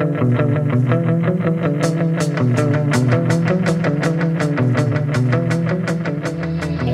Thank you.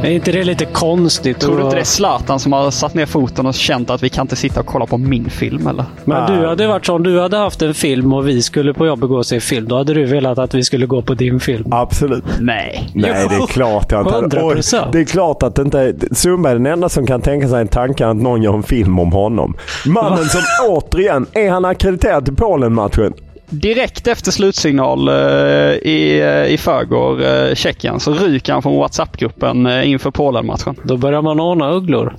Är inte det lite konstigt? Tror du inte det är Zlatan som har satt ner foten och känt att vi kan inte sitta och kolla på min film eller? Men du hade varit sån, du hade haft en film och vi skulle på jobbet gå och se film. Då hade du velat att vi skulle gå på din film. Absolut. Nej. Nej, det är klart jag inte hade. 100%. Och Det är klart att det inte... Sundberg är den enda som kan tänka sig en tanke att någon gör en film om honom. Mannen som återigen, är han akkrediterad till Polen-matchen? Direkt efter slutsignal eh, i, eh, i förrgår, eh, Tjeckien, så ryker han från WhatsApp-gruppen eh, inför Polen-matchen. Då börjar man ana ugglor.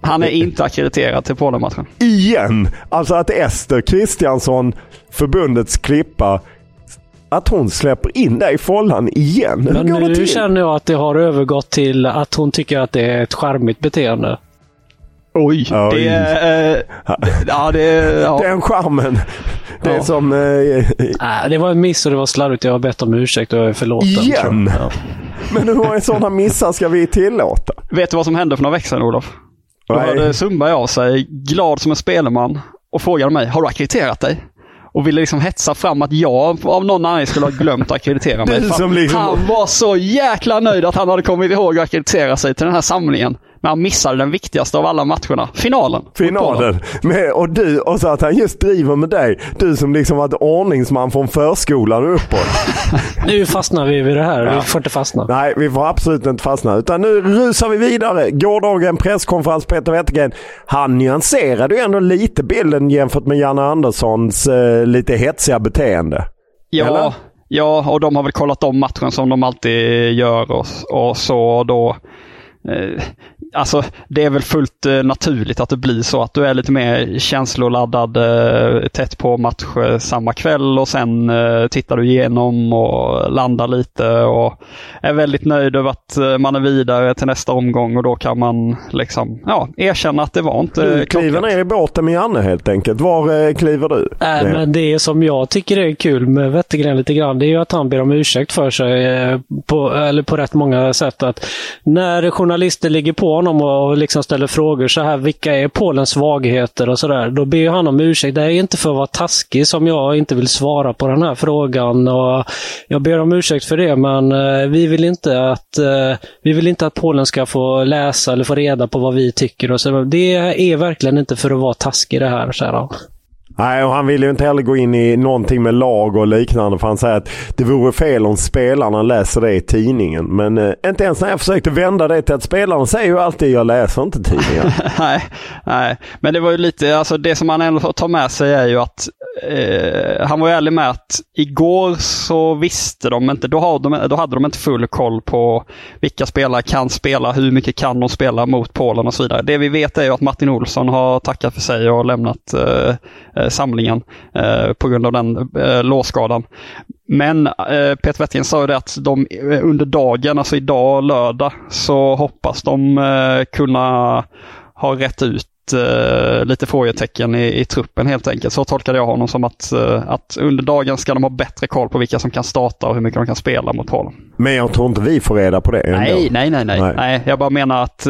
Han är inte akkrediterad till Polen-matchen. Igen! Alltså att Ester Kristiansson, förbundets klippa, att hon släpper in dig i follan igen. Hur Men går det nu till? känner jag att det har övergått till att hon tycker att det är ett charmigt beteende. Oj! Oj. Det är... Eh, ja, det är... Ja. Den charmen. Det är Ja. som... Eh, Äh, det var en miss och det var slarvigt. Jag har bett om ursäkt och jag är förlåten. Igen? Ja. men hur många sådana missar ska vi tillåta? Vet du vad som hände för några veckor sedan, Olof? Då Nej. hörde Sundberg av sig, glad som en spelman, och frågade mig, har du akkrediterat dig? Och ville liksom hetsa fram att jag av någon anledning skulle ha glömt att akkreditera mig. Liksom- Han var så jäkla nöjd att han hade kommit ihåg att akkreditera sig till den här samlingen. Men han missade den viktigaste av alla matcherna, finalen. Finalen. Med, och du, och så att han just driver med dig. Du som liksom varit ordningsman från förskolan och uppåt. Nu fastnar vi vid det här. Ja. Vi får inte fastna. Nej, vi får absolut inte fastna. Utan nu rusar vi vidare. Gårdagen presskonferens Peter Wettergren. Han nyanserade ju ändå lite bilden jämfört med Janne Anderssons eh, lite hetsiga beteende. Ja, Eller? ja, och de har väl kollat om matchen som de alltid gör och, och så då. Eh, alltså, det är väl fullt eh, naturligt att det blir så att du är lite mer känsloladdad eh, tätt på match eh, samma kväll och sen eh, tittar du igenom och landar lite och är väldigt nöjd över att eh, man är vidare till nästa omgång och då kan man liksom, ja, erkänna att det var inte Du eh, kliver ner i båten med Janne helt enkelt. Var eh, kliver du? Äh, Det- men det som jag tycker är kul med Wettergren lite grann, det är ju att han ber om ursäkt för sig eh, på, eller på rätt många sätt. Att när journalister ligger på honom och liksom ställer frågor så här, vilka är Polens svagheter och sådär, då ber han om ursäkt. Det är inte för att vara taskig som jag inte vill svara på den här frågan. Och jag ber om ursäkt för det, men eh, vi vill inte att eh, vi vill inte att Polen ska få läsa eller få reda på vad vi tycker. Och så. Det är verkligen inte för att vara taskig det här, säger han. Nej, och han vill ju inte heller gå in i någonting med lag och liknande. För han säger att det vore fel om spelarna läser det i tidningen. Men eh, inte ens när jag försökte vända det till att spelarna säger ju alltid jag läser inte tidningen. nej, nej, men det var ju lite, alltså det som man ändå får ta med sig är ju att eh, han var ju ärlig med att igår så visste de inte, då hade de, då hade de inte full koll på vilka spelare kan spela, hur mycket kan de spela mot Polen och så vidare. Det vi vet är ju att Martin Olsson har tackat för sig och lämnat eh, eh samlingen eh, på grund av den eh, låsskadan. Men eh, Peter Wettergren sa ju det att de under dagen, alltså idag lördag, så hoppas de kunna ha rätt ut lite frågetecken i, i truppen helt enkelt. Så tolkade jag honom som att, att under dagen ska de ha bättre koll på vilka som kan starta och hur mycket de kan spela mot Polen. Men jag tror inte vi får reda på det. Nej, nej, nej, nej, Nej. Jag bara menar att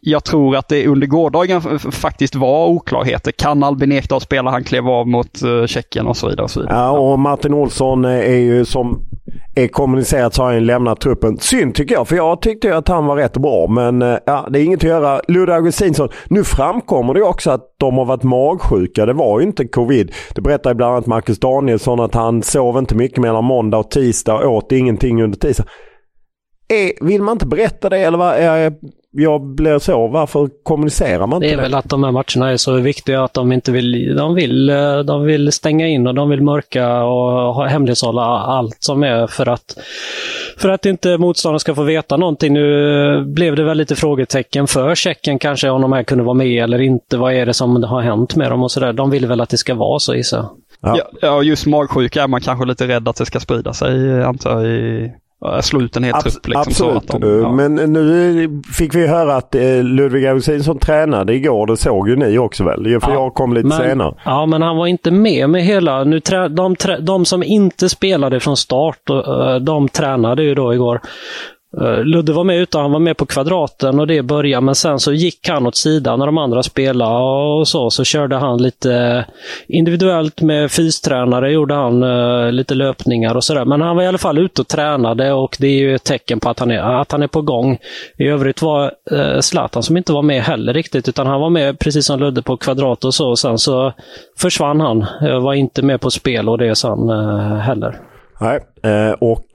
jag tror att det under gårdagen faktiskt var oklarheter. Kan Albin Ekdal spela? Han klev av mot uh, Tjeckien och så vidare. Och så vidare. Ja, och Martin Olsson är ju som är kommunicerat så har han lämnat truppen. Synd tycker jag, för jag tyckte ju att han var rätt bra. Men eh, ja, det är inget att göra. Ludde Augustinsson, nu framkommer det också att de har varit magsjuka. Det var ju inte covid. Det berättar bland annat Marcus Danielsson att han sov inte mycket mellan måndag och tisdag och åt ingenting under tisdag. Är, vill man inte berätta det eller vad? Är, jag blir så. Varför kommunicerar man inte det? är väl att de här matcherna är så viktiga att de inte vill, de vill, eh, de vill stänga in och de vill mörka och hemlighålla allt som är för att, för att inte motståndaren ska få veta någonting. Nu blev det väl lite frågetecken för Tjeckien kanske om de här kunde vara med eller inte. Vad är det som har hänt med dem och sådär. De vill väl att det ska vara så gissar Ja. ja, just magsjuka är man kanske lite rädd att det ska sprida sig antar jag i slå ut en hel Abs trupp. Liksom, absolut, de, ja. men nu fick vi höra att eh, Ludvig Augustinsson tränade igår. Det såg ju ni också väl? För ja, jag kom lite men, senare. Ja, men han var inte med med hela... Nu trä, de, trä, de som inte spelade från start, de tränade ju då igår. Eh, Ludde var med ute, han var med på kvadraten och det började, men sen så gick han åt sidan när de andra spelade och så. Så körde han lite individuellt med fystränare, gjorde han uh, lite löpningar och sådär. Men han var i alla fall ute och tränade och det är ju ett tecken på att han är, att han är på gång. I övrigt var uh, Zlatan som inte var med heller riktigt, utan han var med precis som Ludde på kvadrat och så. Och sen så försvann han. Var inte med på spel och det sen uh, heller. Nej, och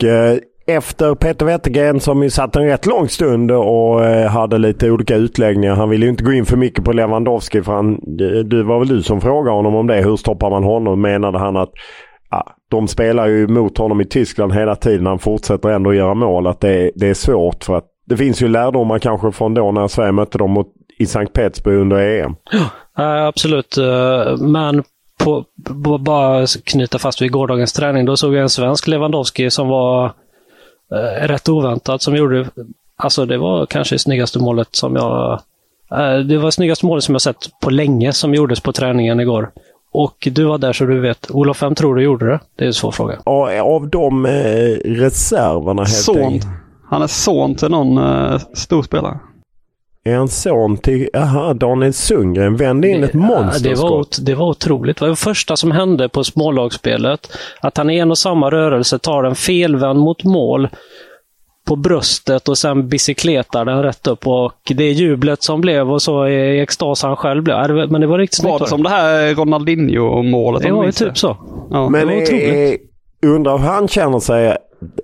efter Peter Wettergren som ju satt en rätt lång stund och eh, hade lite olika utläggningar. Han ville ju inte gå in för mycket på Lewandowski för han, eh, det var väl du som frågade honom om det. Hur stoppar man honom? Menade han att ja, de spelar ju mot honom i Tyskland hela tiden. Han fortsätter ändå göra mål. Att det, det är svårt för att det finns ju lärdomar kanske från då när Sverige mötte dem mot, i Sankt Petersburg under EM. Ja, eh, absolut. Men på, bara knyta fast vid gårdagens träning. Då såg jag en svensk Lewandowski som var eh, rätt oväntat som gjorde, alltså det var kanske det snyggaste målet som jag, eh, det var snyggaste målet som jag sett på länge som gjordes på träningen igår. Och du var där så du vet. Olof, vem tror du gjorde det? Det är en svår fråga. Av de eh, reserverna helt son. enkelt. Han är son till någon eh, storspelare. Är han son till, aha, Daniel Sundgren vände in ett monster det var, det var otroligt. Det var det första som hände på smålagsspelet. Att han i en och samma rörelse tar en felvänd mot mål på bröstet och sen bicykletar den rätt upp. Och det jublet som blev och så i extas han själv blev. Men det var riktigt snyggt. Var det som det här Ronaldinho-målet? Det var ju typ så. Ja, Men det var otroligt. undrar hur han känner sig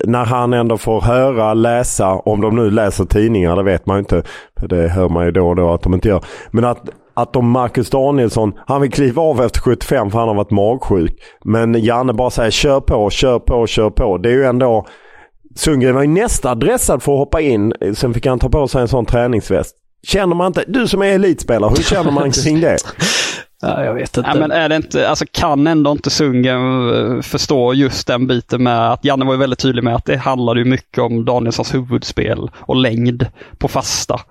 när han ändå får höra, läsa, om de nu läser tidningar, det vet man ju inte. Det hör man ju då och då att de inte gör. Men att, att om Marcus Danielsson, han vill kliva av efter 75 för han har varit magsjuk. Men Janne bara säger kör på, kör på, kör på. Det är ju ändå... Sundgren var ju nästan dressad för att hoppa in. Sen fick han ta på sig en sån träningsväst. Känner man inte, du som är elitspelare, hur känner man kring det? Ja, jag vet inte. Ja, men är det inte, alltså kan ändå inte Sungen eh, förstå just den biten med att Janne var ju väldigt tydlig med att det handlade ju mycket om Danielssons huvudspel och längd på fasta.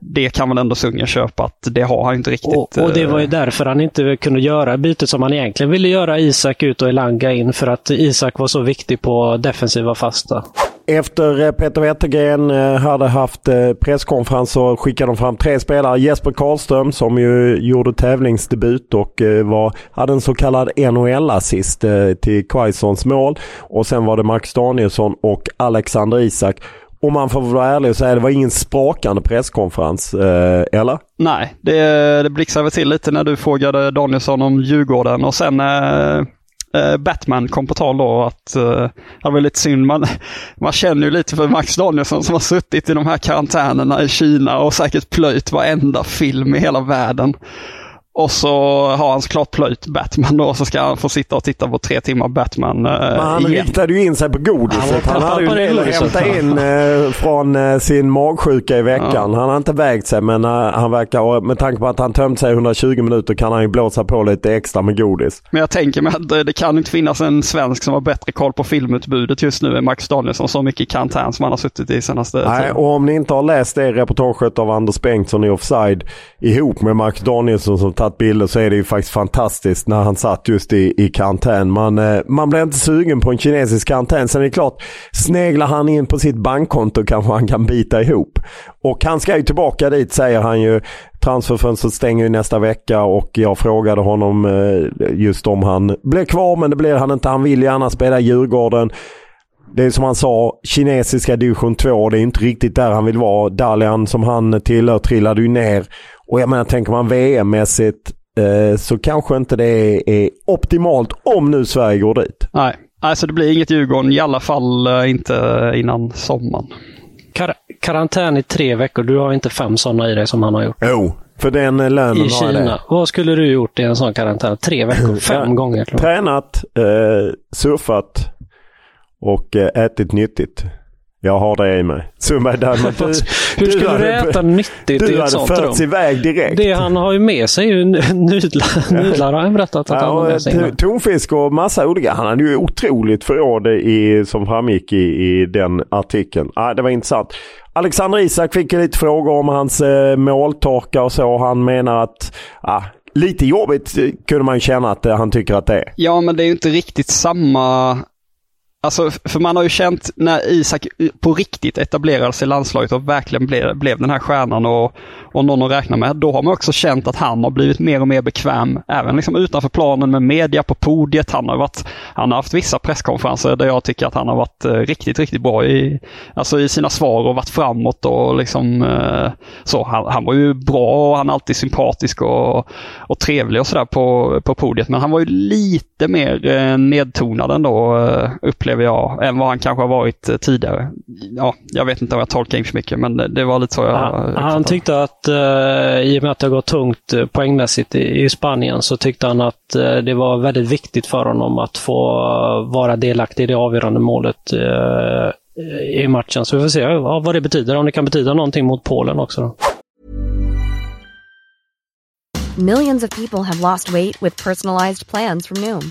Det kan väl ändå Sungen köpa att det har han inte riktigt. Och, och, det var ju eh, därför han inte kunde göra bytet som han egentligen ville göra Isak ut och Elanga in för att Isak var så viktig på defensiva fasta. Efter eh, Peter Wettergren eh, hade haft eh, presskonferens så skickade de fram tre spelare. Jesper Karlström som ju gjorde tävlingsdebut och var, hade en så kallad NHL-assist till Quaisons mål. Och sen var det Max Danielsson och Alexander Isak. Om man får vara ärlig och säga det var ingen sprakande presskonferens, eller? Nej, det, det blixtrade till lite när du frågade Danielsson om Djurgården och sen Eh, Eh, Batman kom på tal då att uh, det var lite synd. Man, man känner ju lite för Max Danielsson som har suttit i de här karantänerna i Kina och säkert plöjt varenda film i hela världen. Och så har han såklart plöjt Batman då, och så ska han få sitta och titta på tre timmar Batman eh, Men Han igen. riktade ju in sig på godiset. Han, han hade ju en del att hämta in eh, från eh, sin magsjuka i veckan. Ja. Han har inte vägt sig men eh, han verkar, med tanke på att han tömt sig 120 minuter kan han ju blåsa på lite extra med godis. Men jag tänker mig att det kan inte finnas en svensk som har bättre koll på filmutbudet just nu än Max Danielsson. Så mycket i karantän som han har suttit i senaste Nej, tiden. och om ni inte har läst det reportaget av Anders Bengtsson i Offside ihop med Max Danielsson som tagit bilder så är det ju faktiskt fantastiskt när han satt just i, i karantän. Man, eh, man blir inte sugen på en kinesisk karantän. Sen är det klart, sneglar han in på sitt bankkonto kanske han kan bita ihop. Och han ska ju tillbaka dit säger han ju. Transferfönstret stänger ju nästa vecka och jag frågade honom eh, just om han blir kvar men det blir han inte. Han vill gärna spela i Djurgården. Det är som han sa, kinesiska division 2. Det är inte riktigt där han vill vara. Dalian som han tillhör trillade ju ner och jag menar, tänker man VM-mässigt eh, så kanske inte det är, är, optimalt om nu Sverige går dit. Nej, alltså det blir inget Djurgården i alla fall eh, inte innan sommaren. Kar karantän i tre veckor. Du har inte fem sådana i dig som han har gjort. Jo, för den lönen I har jag Kina. det. Vad skulle du gjort i en sån karantän? Tre veckor? Fem Ja. gånger? Tränat, eh, surfat och eh, ätit nyttigt. Jag har det i mig. Sundberg Dalman, du, Hur skulle du hade- äta nyttigt i Du ett hade sånt förts rum? iväg direkt. Det han har ju med sig är ju nudlar. nudlar har han berättat att Ja, han har och med sig. tonfisk och massa olika. Han hade ju otroligt förråd i, som framgick i, i den artikeln. Ja, det var intressant. Alexander Isak fick lite frågor om hans eh, måltorka och så. Han menar att ja, lite jobbigt eh, kunde man känna att eh, han tycker att det är. Ja, men det är ju inte riktigt samma... Alltså, för man har ju känt när Isak på riktigt etablerade sig i landslaget och verkligen blev, blev den här stjärnan och, och någon att räkna med. Då har man också känt att han har blivit mer och mer bekväm, även liksom utanför planen med media på podiet. Han har, varit, han har haft vissa presskonferenser där jag tycker att han har varit eh, riktigt, riktigt bra i, alltså i sina svar och varit framåt och liksom eh, så. Han, han var ju bra och han är alltid sympatisk och, och trevlig och sådär på, på podiet. Men han var ju lite mer eh, nedtonad ändå, eh, upplever jag, än vad han kanske har varit eh, tidigare. Ja, jag vet inte om jag tolkar in för mycket, men det, var lite så jag... Han, han tyckte att eh, i och med att det har gått tungt eh, poängmässigt i, i Spanien så tyckte han att eh, det var väldigt viktigt för honom att få eh, vara delaktig i det avgörande målet eh, i matchen. Så vi får se ja, vad det betyder, om det kan betyda någonting mot Polen också. Då. Millions of people have lost weight with personalized plans from Noom,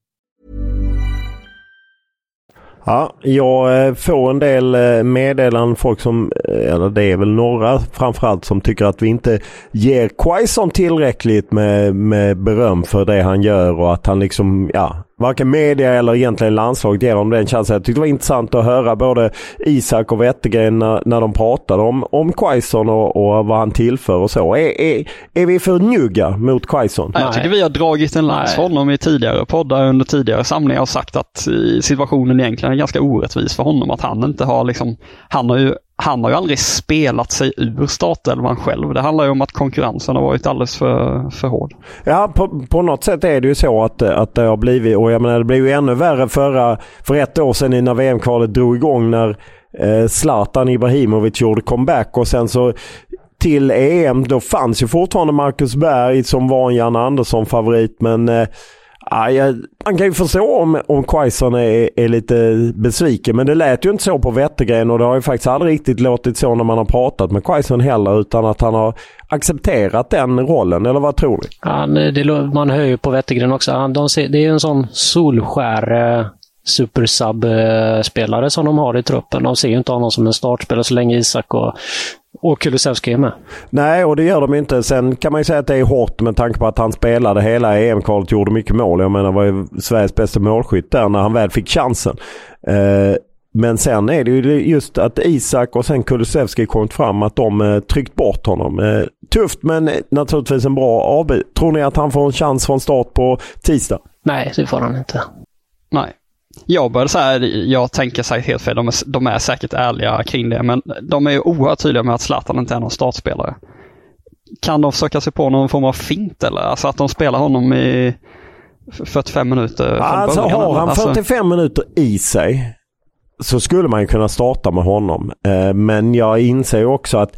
Ja, jag eh, får en del eh, meddelanden folk som, eh, eller det är väl några framförallt som tycker att vi inte ger Quaison tillräckligt med, med beröm för det han gör och att han liksom, ja, varken media eller egentligen landslaget ger honom den chansen. Jag tyckte det var intressant att höra både Isak och Wettergren när, när de pratade om, om Quaison och, och vad han tillför och så. Är, är, är vi för njugga mot Quaison? Jag tycker vi har dragit en lans för honom i tidigare poddar under tidigare samlingar och sagt att situationen egentligen är ganska orättvis för honom. Att han inte har liksom, han har ju han har ju aldrig spelat sig ur startelvan själv. Det handlar ju om att konkurrensen har varit alldeles för, för hård. Ja, på, på något sätt är det ju så att, att det har blivit, och jag menar det blev ju ännu värre förra, för ett år sedan när VM-kvalet drog igång när eh, Zlatan Ibrahimovic gjorde comeback och sen så till EM då fanns ju fortfarande Marcus Berg som var en Jan Andersson-favorit men eh, Ja, man kan ju förstå om, om Quaison är, är lite besviken men det lät ju inte så på Wettergren och det har ju faktiskt aldrig riktigt låtit så när man har pratat med Quaison heller utan att han har accepterat den rollen. Eller vad tror ni? Ja, det, man hör ju på Wettergren också. Han, de ser, det är ju en sån solskär eh, supersub-spelare som de har i truppen. De ser ju inte honom som en startspelare så länge Isak och, och Kulusevski är med. Nej, och det gör de inte. Sen kan man ju säga att det är hårt med tanke på att han spelade hela EM-kvalet och gjorde mycket mål. Jag menar var ju Sveriges bästa målskytt där när han väl fick chansen. Eh, men sen är det ju just att Isak och sen Kulusevski kommit fram att de eh, tryckt bort honom. Eh, tufft men naturligtvis en bra avbyt. Tror ni att han får en chans från start på tisdag? Nej, det får han inte. Nej. Jag började säga, jag tänker säkert helt fel, de är, de är säkert ärliga kring det, men de är ju oerhört tydliga med att Zlatan inte är någon startspelare. Kan de försöka sig på någon form av fint eller? Alltså att de spelar honom i 45 minuter från Alltså början? har han Alltså- 45 minuter i sig så skulle man ju kunna starta med honom. Eh, Men jag inser också att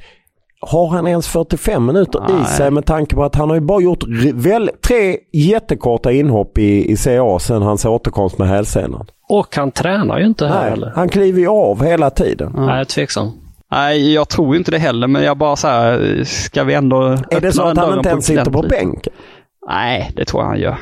har han ens 45 minuter i Nej. sig med tanke på att han har ju bara gjort väl, tre jättekorta inhopp i, i CA sedan hans återkomst med hälsenan. Och han tränar ju inte här Nej, heller. han kliver ju av hela tiden. Nej, jag är tveksam. Nej, jag tror inte det heller, men jag bara så här, ska vi ändå Är det så att han inte ens sitter på bänken? Nej, det tror jag han gör.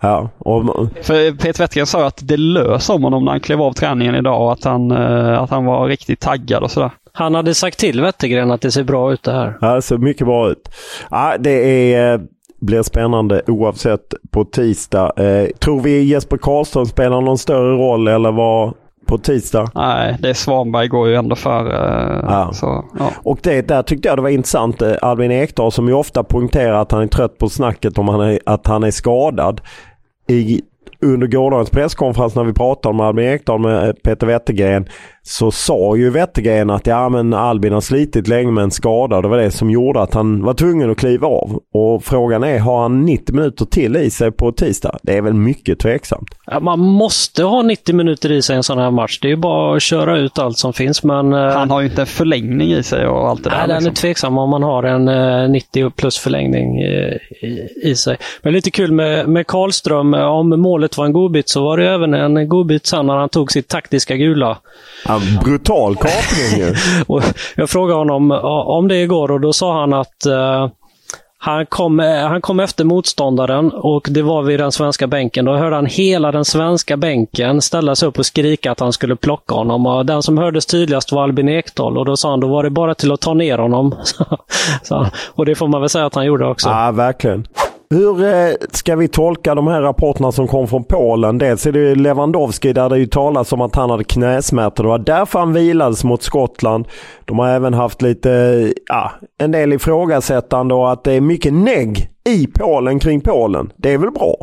Ja, och, För Peter Wettergren sa att det lös om honom när han klev av träningen idag och att han, eh, att han var riktigt taggad och sådär. Han hade sagt till Wettergren att det ser bra ut det här. ja, det ser mycket bra ut. Ja, det är, blir spännande oavsett på tisdag. Eh, tror vi Jesper Karlström spelar någon större roll eller vad på tisdag? Nej, det är Svanberg går ju ändå för. Ja. Så, ja. Och det där tyckte jag det var intressant. Eh, Albin Ekdal som ju ofta poängterar att han är trött på snacket om han är, att han är skadad. I, under gårdagens presskonferens när vi pratade om Albin Ekdal med eh, Peter Wettergren så sa ju Wettergren att ja men Albin har slitit länge med en skada. Det var det som gjorde att han var tvungen att kliva av. Och frågan är, har han 90 minuter till i sig på tisdag? Det är väl mycket tveksamt. Ja, man måste ha 90 minuter i sig i en sån här match. Det är ju bara att köra ut allt som finns. Men, eh, Han har ju inte en förlängning i sig och allt det där. Nej, den är liksom. tveksam om man har en eh, 90 plus förlängning eh, i, i sig. Men lite kul med, med Karlström. eh, Om målet var en godbit så var det även en godbit sen när han tog sitt taktiska gula. Brutal kapning ju. Jag frågade honom om det igår och då sa han att eh, han kom, eh, han kom efter motståndaren och det var vid den svenska bänken. Då hörde han hela den svenska bänken ställa sig upp och skrika att han skulle plocka honom. Och den som hördes tydligast var Albin Ekdal och då sa han då var det bara till att ta ner honom. Så, och det får man väl säga att han gjorde också. Ja, verkligen. Hur eh, ska vi tolka de här rapporterna som kom från Polen? Dels är det Lewandowski där det ju talas om att han hade knäsmärtor. Det var därför han vilades mot Skottland. De har även haft lite, ja, en del ifrågasättande och att det är mycket negg i Polen kring Polen. Det är väl bra?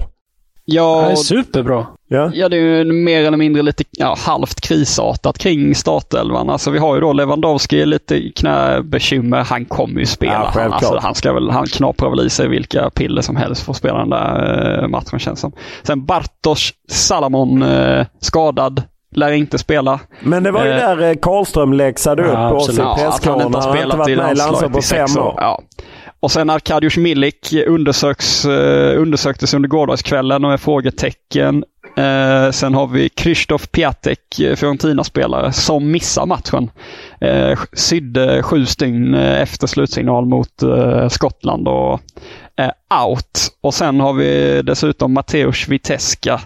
Det Ja, är superbra. Ja, ja, det är ju mer eller mindre lite ja, halvt krisartat kring startelvan. Alltså, vi har ju då Lewandowski, lite knäbekymmer. Han kommer ju spela. Ja, han, alltså, han, ska väl, han knaprar väl i sig vilka piller som helst för att spela den där eh, matchen känns som. Sen Bartosz Salamon eh, skadad. Lär inte spela. Men det var ju Eh, där eh, Karlström läxade upp Ja, oss i absolut. Ja, att han har Han har inte spelat varit i med i landslaget på landslaget i sex fem år. år. Ja. Och sen Arkadiusz Milik undersöks, eh, undersöktes under gårdagskvällen och är frågetecken. Eh, sen har vi Krzysztof Piatek, eh, Fiorentina-spelare, som missar matchen. Eh, sydde sju stygn eh, efter slutsignal mot eh, Skottland och är out. Och sen har vi dessutom Mateusz Witeska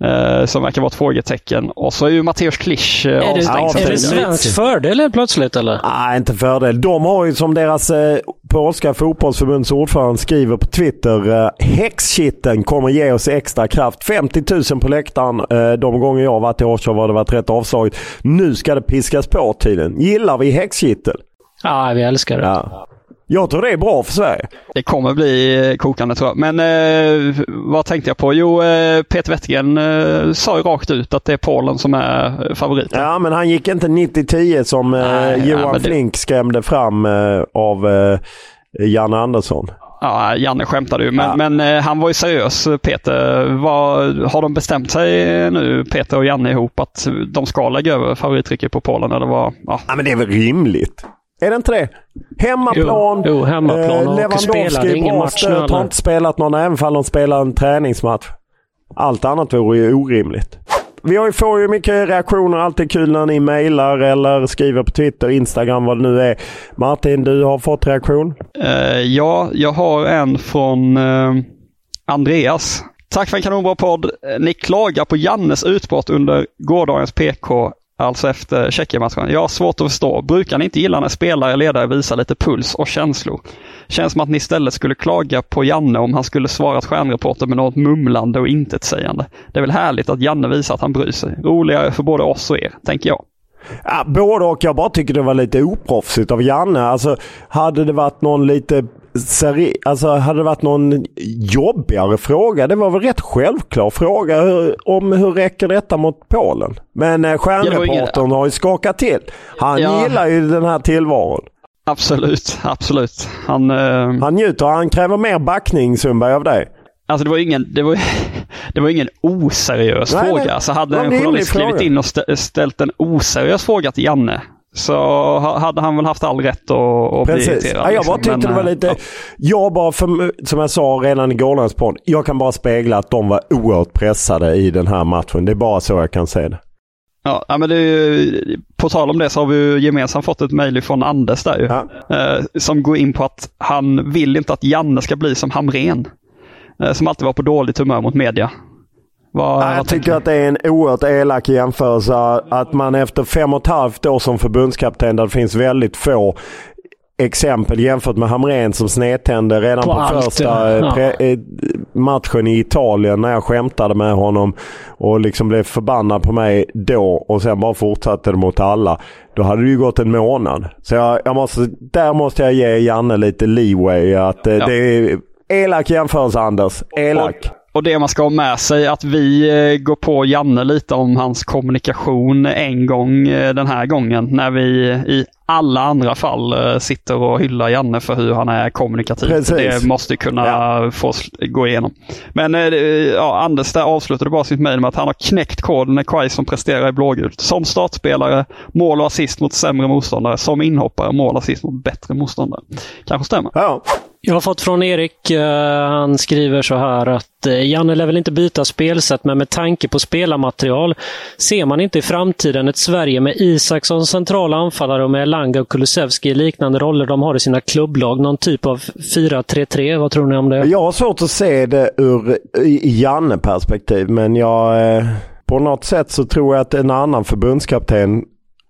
eh, som verkar vara ett frågetecken. Och så är ju Mateusz Klisch eh, Är det, är det svensk fördel plötsligt eller? Nej, inte fördel. De har ju som deras eh, polska fotbollsförbunds ordförande skriver på Twitter. Eh, Häxkitten kommer ge oss extra kraft. 50 000 på läktaren. Eh, de gånger jag varit i Orsa har det varit rätt avslaget. Nu ska det piskas på tydligen. Gillar vi häxkittel? Ja, vi älskar det. Ja. Jag tror det är bra för Sverige. Det kommer bli eh, kokande tror jag. Men eh, vad tänkte jag på? Jo, eh, Peter Wettergren eh, sa ju rakt ut att det är Polen som är eh, favoriten. Ja, men han gick inte 90-10 som eh, Nej, Johan det- Flink skrämde fram av Janne Andersson. Ja, Janne skämtade ju, men, Ja. men han var ju seriös Peter. Vad, har de bestämt sig nu, Peter och Janne ihop, att de ska lägga över favorittrycket på Polen? Eller vad? Ja. Ja, men det är väl rimligt? Är det inte det? Hemmaplan. Jo, jo, hemmaplan och Lewandowski är bra nu, har inte spelat någon även om de spelar en träningsmatch. Allt annat vore ju orimligt. Vi har ju, får ju mycket reaktioner. Alltid kul när ni mejlar eller skriver på Twitter, Instagram, vad det nu är. Martin, du har fått reaktion? Eh, ja, jag har en från eh, Andreas. Tack för en kanonbra podd. Eh, Ni klagar på Jannes utbrott under gårdagens PK, alltså efter Tjeckien-matchen. Jag har svårt att förstå. Brukar ni inte gilla när spelare och ledare visar lite puls och känslor? Känns som att ni istället skulle klaga på Janne om han skulle svarat stjärnreporter med något mumlande och intetsägande. Det är väl härligt att Janne visar att han bryr sig. Roligare för både oss och er, tänker jag. Ja, både och. Jag bara tycker det var lite oproffsigt av Janne. Alltså, hade det varit någon lite seri- alltså hade det varit någon jobbigare fråga? Det var väl rätt självklar fråga hur, om hur räcker detta mot Polen? Men eh, stjärnreportern har ju skakat till. Han Ja. gillar ju den här tillvaron. Absolut, absolut. Han, eh, Han njuter. Han kräver mer backning Sundberg av dig. Alltså det var ingen, det var, det var ingen oseriös Nej, fråga. nej. Alltså hade en journalist klivit in och stä- ställt en oseriös fråga till Janne så ha- hade han väl haft all rätt att, att bli irriterad. Ja, jag bara liksom. tyckte Men, det var eh, lite... ja. Jag bara, för, som jag sa redan i gårdagens podd. Jag kan bara spegla att de var oerhört pressade i den här matchen. Det är bara så jag kan säga det. Ja, men det ju, på tal om det så har vi ju gemensamt fått ett mejl från Anders där ju. Ja. Eh, som går in på att han vill inte att Janne ska bli som Hamren. Eh, som alltid var på dåligt humör mot media. Vad, Ja, jag tycker att det är en oerhört elak jämförelse att man efter fem och ett halvt år som förbundskapten där det finns väldigt få exempel jämfört med Hamrén som snedtände redan På på, första ja. eh, eh, matchen i Italien när jag skämtade med honom och liksom blev förbannad på mig då och sen bara fortsatte det mot alla. Då hade det ju gått en månad. Så jag, jag måste, där måste jag ge Janne lite leeway. Att, eh, Ja. Det är elak jämförelse Anders. Elak. Och det man ska ha med sig att vi eh, går på Janne lite om hans kommunikation en gång eh, den här gången när vi i alla andra fall eh, sitter och hyllar Janne för hur han är kommunikativ. Precis. Det måste kunna Ja. få gå igenom. Men eh, ja, Anders där avslutade bara sitt mejl med att han har knäckt koden när Quaison presterar i blågult. Som startspelare, mål och assist mot sämre motståndare. Som inhoppare, mål och assist mot bättre motståndare. Kanske stämmer. Ja. Jag har fått från Erik, eh, han skriver så här att eh, Janne lär väl inte byta spelsätt, men med tanke på spelarmaterial ser man inte i framtiden ett Sverige med Isak som central anfallare och med Elanga och Kulusevski i liknande roller de har i sina klubblag. Någon typ av 4-3-3. Vad tror ni om det? Jag har svårt att se det ur Janne-perspektiv men jag... Eh, på något sätt så tror jag att en annan förbundskapten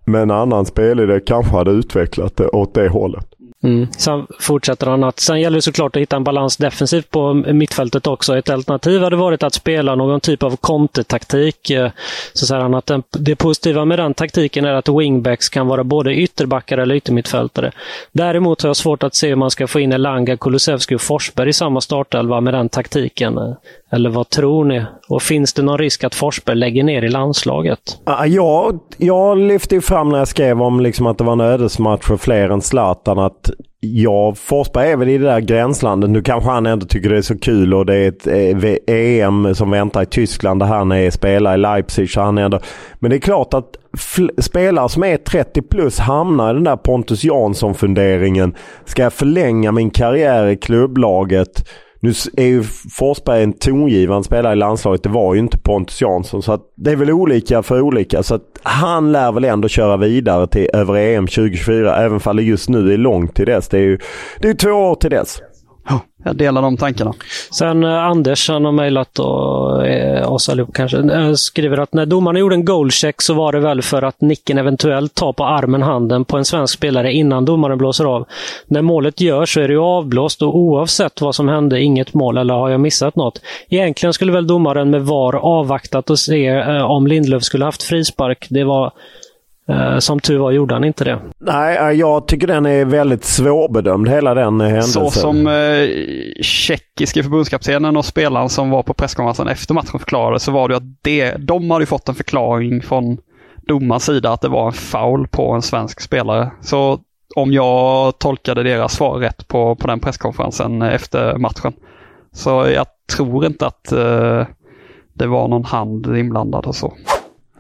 med en annan spelidé kanske hade utvecklat det åt det hållet. Mm. Sen fortsätter han att sen gäller det såklart att hitta en balans defensivt på mittfältet också. Ett alternativ hade varit att spela någon typ av kontetaktik. Eh, Så säger han att den, det positiva med den taktiken är att wingbacks kan vara både ytterbackar eller yttermittfältare. Däremot har jag svårt att se hur man ska få in Elanga, Kulusevski och Forsberg i samma startelva med den taktiken. Eh, Eller vad tror ni? Och finns det någon risk att Forsberg lägger ner i landslaget? Ja, Jag, jag lyfte ju fram när jag skrev om liksom att det var en ödesmatch för fler än Zlatan att ja, Forsberg är väl i det där gränslandet. Nu kanske han ändå tycker det är så kul och det är ett eh, EM som väntar i Tyskland där han är spelar i Leipzig. Så han är ändå, men det är klart att spelare som är 30 plus hamnar i den där Pontus Jansson-funderingen. Ska jag förlänga min karriär i klubblaget? Nu är ju Forsberg en tongivande spelare i landslaget. Det var ju inte Pontus Jansson. Så att det är väl olika för olika. Så att han lär väl ändå köra vidare till över EM 2024. Även om det just nu är långt till dess. Det är ju det är ju två år till dess. Jag delar de tankarna. Sen eh, Anders, han har mejlat eh, oss allihop kanske, eh, skriver att när domarna gjorde en goalcheck så var det väl för att nicken eventuellt tar på armen handen på en svensk spelare innan domaren blåser av. När målet görs så är det ju avblåst och oavsett vad som hände, inget mål eller har jag missat något? Egentligen skulle väl domaren med VAR avvaktat och se eh, om Lindlöf skulle haft frispark. Det var som tur var gjorde han inte det. Nej, eh, jag tycker den är väldigt svårbedömd hela den eh, händelsen. Så som eh, tjeckiske förbundskaptenen och spelaren som var på presskonferensen efter matchen förklarade så var det att det, de hade ju fått en förklaring från domarens sida att det var en foul på en svensk spelare. Så om jag tolkade deras svar rätt på, på den presskonferensen efter matchen. Så jag tror inte att eh, det var någon hand inblandad och så.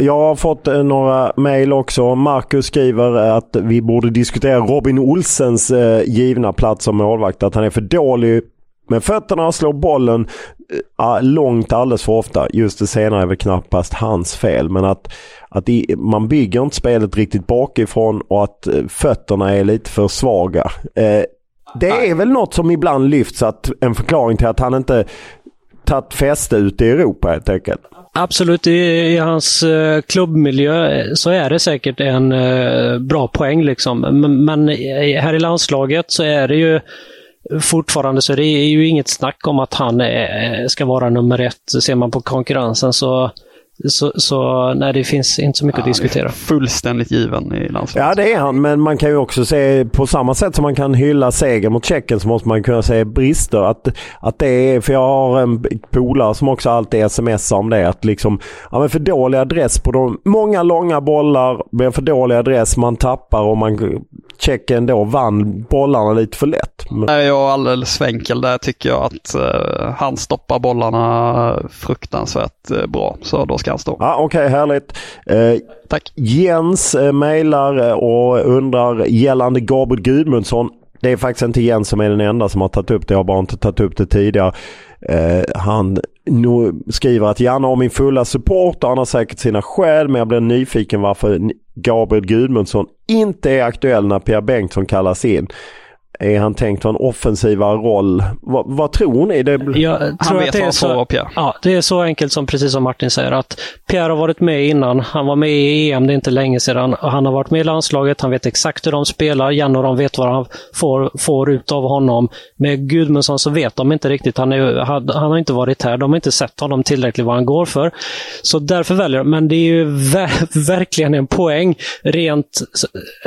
Jag har fått eh, några mejl också. Marcus skriver att vi borde diskutera Robin Olsens eh, givna plats som målvakt. Att han är för dålig med fötterna och slår bollen eh, långt alldeles för ofta. Just det senare är väl knappast hans fel. Men att, att i, man bygger inte spelet riktigt bakifrån och att eh, fötterna är lite för svaga. Eh, det är väl något som ibland lyfts att en förklaring till att han inte tagit fäste ute i Europa helt enkelt. Absolut, i, i hans eh, klubbmiljö eh, så är det säkert en eh, bra poäng. Liksom. Men, men här i landslaget så är det ju fortfarande så det är ju inget snack om att han är, ska vara nummer ett. Ser man på konkurrensen så, så, så nej, det finns inte så mycket att diskutera. Fullständigt given i landslaget. Ja det är han, men man kan ju också se på samma sätt som man kan hylla seger mot Tjeckien så måste man kunna se brister. Att, att det är, för jag har en polare som också alltid smsar om det. Att liksom, ja men för dålig adress på de många långa bollar, med för dålig adress, man tappar och man Tjeckien då vann bollarna lite för lätt. Men, Är jag alldeles för enkel där tycker jag att eh, han stoppar bollarna fruktansvärt eh, bra. Så då ska han stå. ja okej, härligt. Eh, Tack. Jens eh, mejlar eh, och undrar gällande Gabriel Gudmundsson. Det är faktiskt inte Jens som är den enda som har tagit upp det. Jag har bara inte tagit upp det tidigare. Eh, han nu skriver att Janne har min fulla support och han har säkert sina skäl men jag blir nyfiken varför Gabriel Gudmundsson inte är aktuell när Pierre Bengtsson kallas in. Är han tänkt för en offensivare roll? Va, vad tror ni? Det... Jag tror Han vet att det vad är han så, får, Pierre. Ja, det är så enkelt som precis som Martin säger att Pierre har varit med innan. Han var med i EM, det är inte länge sedan. Han har varit med i landslaget, han vet exakt hur de spelar. Janne och de vet vad han får, får ut av honom. Med Gudmundsson så vet de inte riktigt. Han, är, han, han har inte varit här, de har inte sett honom tillräckligt vad han går för. Så därför väljer de. Men det är ju ver verkligen en poäng. Rent,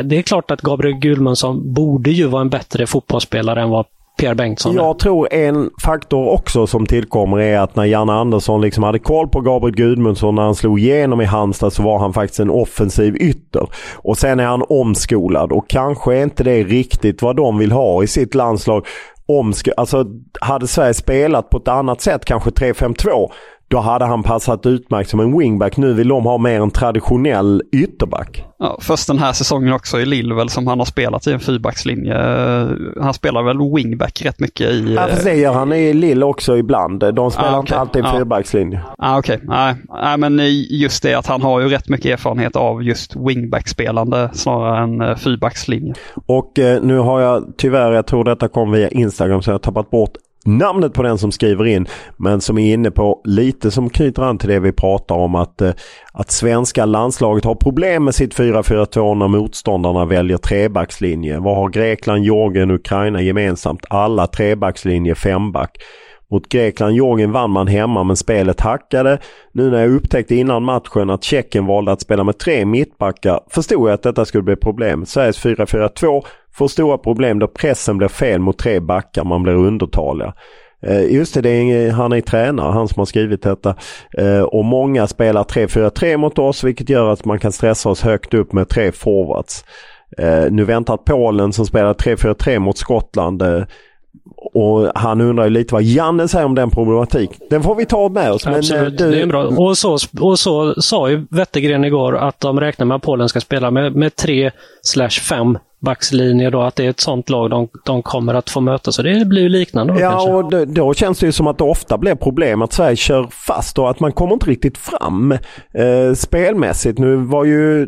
det är klart att Gabriel Gudmundsson borde ju vara en bättre fotbollsspelare än vad Pierre Bengtsson är. Jag tror en faktor också som tillkommer är att när Janne Andersson liksom hade koll på Gabriel Gudmundsson när han slog igenom i Halmstad så var han faktiskt en offensiv ytter. Och sen är han omskolad och kanske är inte det riktigt vad de vill ha i sitt landslag. Omsk alltså hade Sverige spelat på ett annat sätt, kanske 3-5-2, då hade han passat utmärkt som en wingback. Nu vill de ha mer en traditionell ytterback. Ja, först den här säsongen också i Lille väl som han har spelat i en fyrbackslinje. Han spelar väl wingback rätt mycket i... Ja, fast det gör han i Lille också ibland. De spelar Ah, inte okej. alltid Ja. fyrbackslinje. Ah, Okej, nej. nej men just det att han har ju rätt mycket erfarenhet av just wingback-spelande snarare än eh, fyrbackslinje. Och eh, nu har jag tyvärr, jag tror detta kom via Instagram så jag har tappat bort namnet på den som skriver in. Men som är inne på lite som knyter an till det vi pratar om att, eh, att svenska landslaget har problem med sitt 4-4-2 när motståndarna väljer trebackslinje. Vad har Grekland, Georgien och Ukraina gemensamt? Alla trebackslinje femback. Mot Grekland, Georgien vann man hemma men spelet hackade. Nu när jag upptäckte innan matchen att Tjeckien valde att spela med tre mittbackar förstod jag att detta skulle bli problem. Sveriges 4-4-2 får stora problem då pressen blir fel mot tre backar. Man blir undertaliga. Eh, just det, det är, han är tränare, han som har skrivit detta. Eh, och många spelar 3-4-3 mot oss vilket gör att man kan stressa oss högt upp med tre forwards. Eh, nu väntar Polen som spelar 3-4-3 mot Skottland. Och han undrar ju lite vad Janne säger om den problematik. Den får vi ta med oss. Men, eh, Absolut, du- det är bra. Och så, och så sa ju Wettergren igår att de räknar med att Polen ska spela med, med 3 slash 5 backslinje då, att det är ett sånt lag de, de kommer att få möta. Så det blir ju liknande då kanske. Ja, och då, då känns det ju som att det ofta blir problem att Sverige kör fast och att man kommer inte riktigt fram eh, spelmässigt. Nu var ju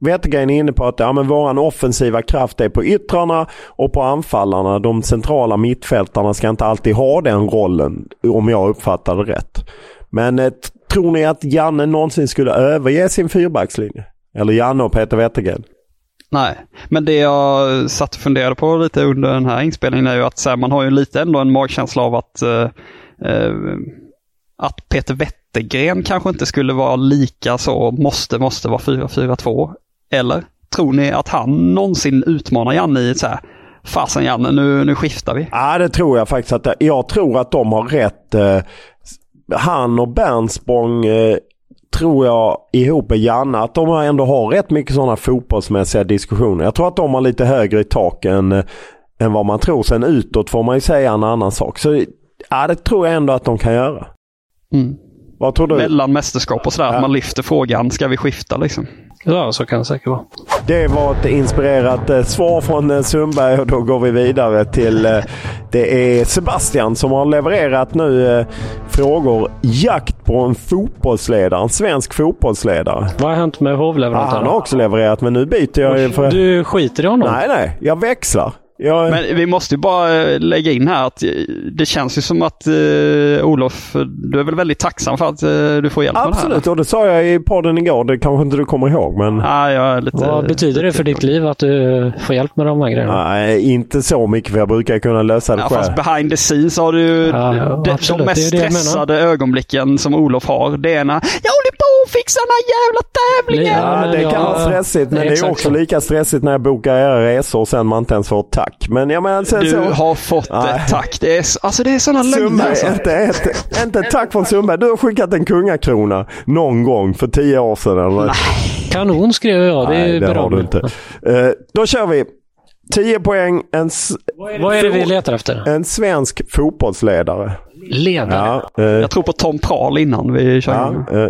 Wettergren är inne på att ja, men våran offensiva kraft är på yttrarna och på anfallarna. De centrala mittfältarna ska inte alltid ha den rollen om jag uppfattar det rätt. Men eh, tror ni att Janne någonsin skulle överge sin fyrbackslinje? Eller Janne och Peter Wettergren? Nej, men det jag satt och funderade på lite under den här inspelningen är ju att så här, man har ju lite ändå en magkänsla av att, eh, eh att Peter Wettergren kanske inte skulle vara lika så måste, måste vara 4-4-2. Eller tror ni att han någonsin utmanar Janne i ett så här, fasen Janne, nu, nu skiftar vi. Ja, det tror jag faktiskt. att Jag tror att de har rätt. eh, Han och Bernspång eh, tror jag ihop med Janne att de ändå har rätt mycket sådana fotbollsmässiga diskussioner. Jag tror att de har lite högre i tak än, eh, än vad man tror. Sen utåt får man ju säga en annan sak. Så ja, det tror jag ändå att de kan göra. Mm. Vad tror du? Mellan mästerskap och sådär, Ja. att man lyfter frågan, ska vi skifta liksom? Ja, så kan det säkert vara. Det var ett inspirerat eh, svar från eh, Sundberg och då går vi vidare till eh, det är Sebastian som har levererat nu frågor. Jakt på en fotbollsledare, en svensk fotbollsledare. Vad har hänt med hovleverantören? han har också levererat men nu byter jag för... Du skiter i honom? Nej, nej. Jag växlar. Jag... Men vi måste ju bara eh, lägga in här att eh, det känns ju som att eh, Olof, du är väl väldigt tacksam för att eh, du får hjälp med det här? Absolut, och det sa jag i podden igår. Det kanske inte du kommer ihåg men... Ja, jag är lite... Vad betyder det för ditt liv att du får hjälp med de här grejerna? Nej, inte så mycket för jag brukar kunna lösa det Ja, själv. fast behind the scenes har du Ja, ja, de, absolut. de mest stressade ögonblicken som Olof har. Det är när jag håller på att fixa den här jävla tävlingen. Ja, Ja, men det kan vara stressigt men det är också så. lika stressigt när jag bokar era resor och sen man inte ens får ett tack. Men jag menar sen Du så... har fått Nej. ett tack. Det är, alltså det är sådana lögner. Alltså. inte, ett, inte ett tack från Sundberg. Du har skickat en kungakrona någon gång för tio år sedan. Eller? Kanon skrev jag. Det är Nej, det har du inte. Eh, då kör vi. 10 poäng. En, Vad är det vi letar efter? en svensk fotbollsledare. Ledare? Ja, eh, Jag tror på Tom Prahl innan vi kör ja, eh,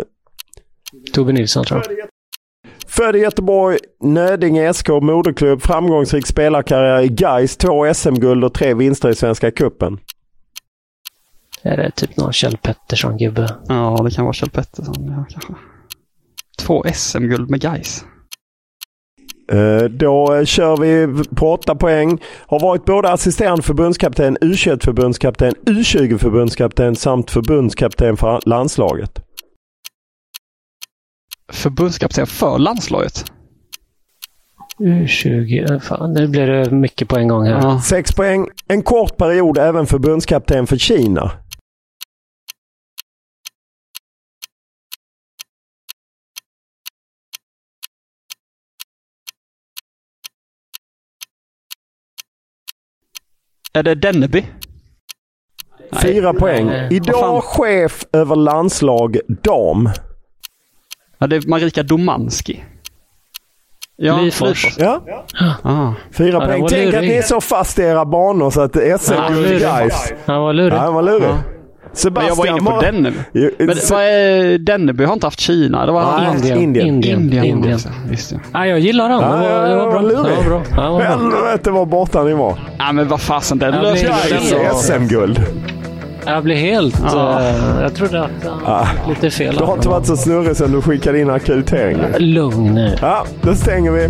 Tobbe Nilsson tror jag. Född i Göteborg, Nödinge SK, moderklubb, framgångsrik spelarkarriär i Gais, två SM-guld och tre vinster i Svenska Cupen. Är det typ någon Kjell Pettersson-gubbe? Ja, det kan vara Kjell Pettersson. Ja, kanske. Två SM-guld med Gais. Eh, Då eh, kör vi på åtta poäng. Har varit både assisterande förbundskapten, U21-förbundskapten, U20-förbundskapten samt förbundskapten för landslaget. Förbundskapten för landslaget. U20. eh, Fan, nu blir det mycket på en gång här. Ja. Sex poäng. En kort period även förbundskapten för Kina. Är det Denneby? Nej. Fyra poäng. Idag chef över landslag dam. Ja, det är Marika Domanski. Ja, Lyfors. Ja, Ah. fyra Ja, poäng. Tänk att lurig. ni är så fast i era banor så att SM Ja, guld lurig. guys. Han var lurig. Ja, han var lurig. Ja. Men jag var Sebastian inne på Denneby. Jo, Men så- vad är, Denneby har inte haft Kina. Det var Nej, Indien. Indien. Indien. Indien. Indien. Visst, ja. Ja, jag gillar han. Det var, det var bra. lurig. Det var bra. Ja, det var bra. Helvete vad borta ni var. ja, men vad fasen, den Ja, löste det. SM-guld. Jag blev helt... Ja. eh, jag trodde att det var lite fel. Du har inte varit så snurrig sen du skickade in akkrediteringen. Lugn nu. Ja, då stänger vi.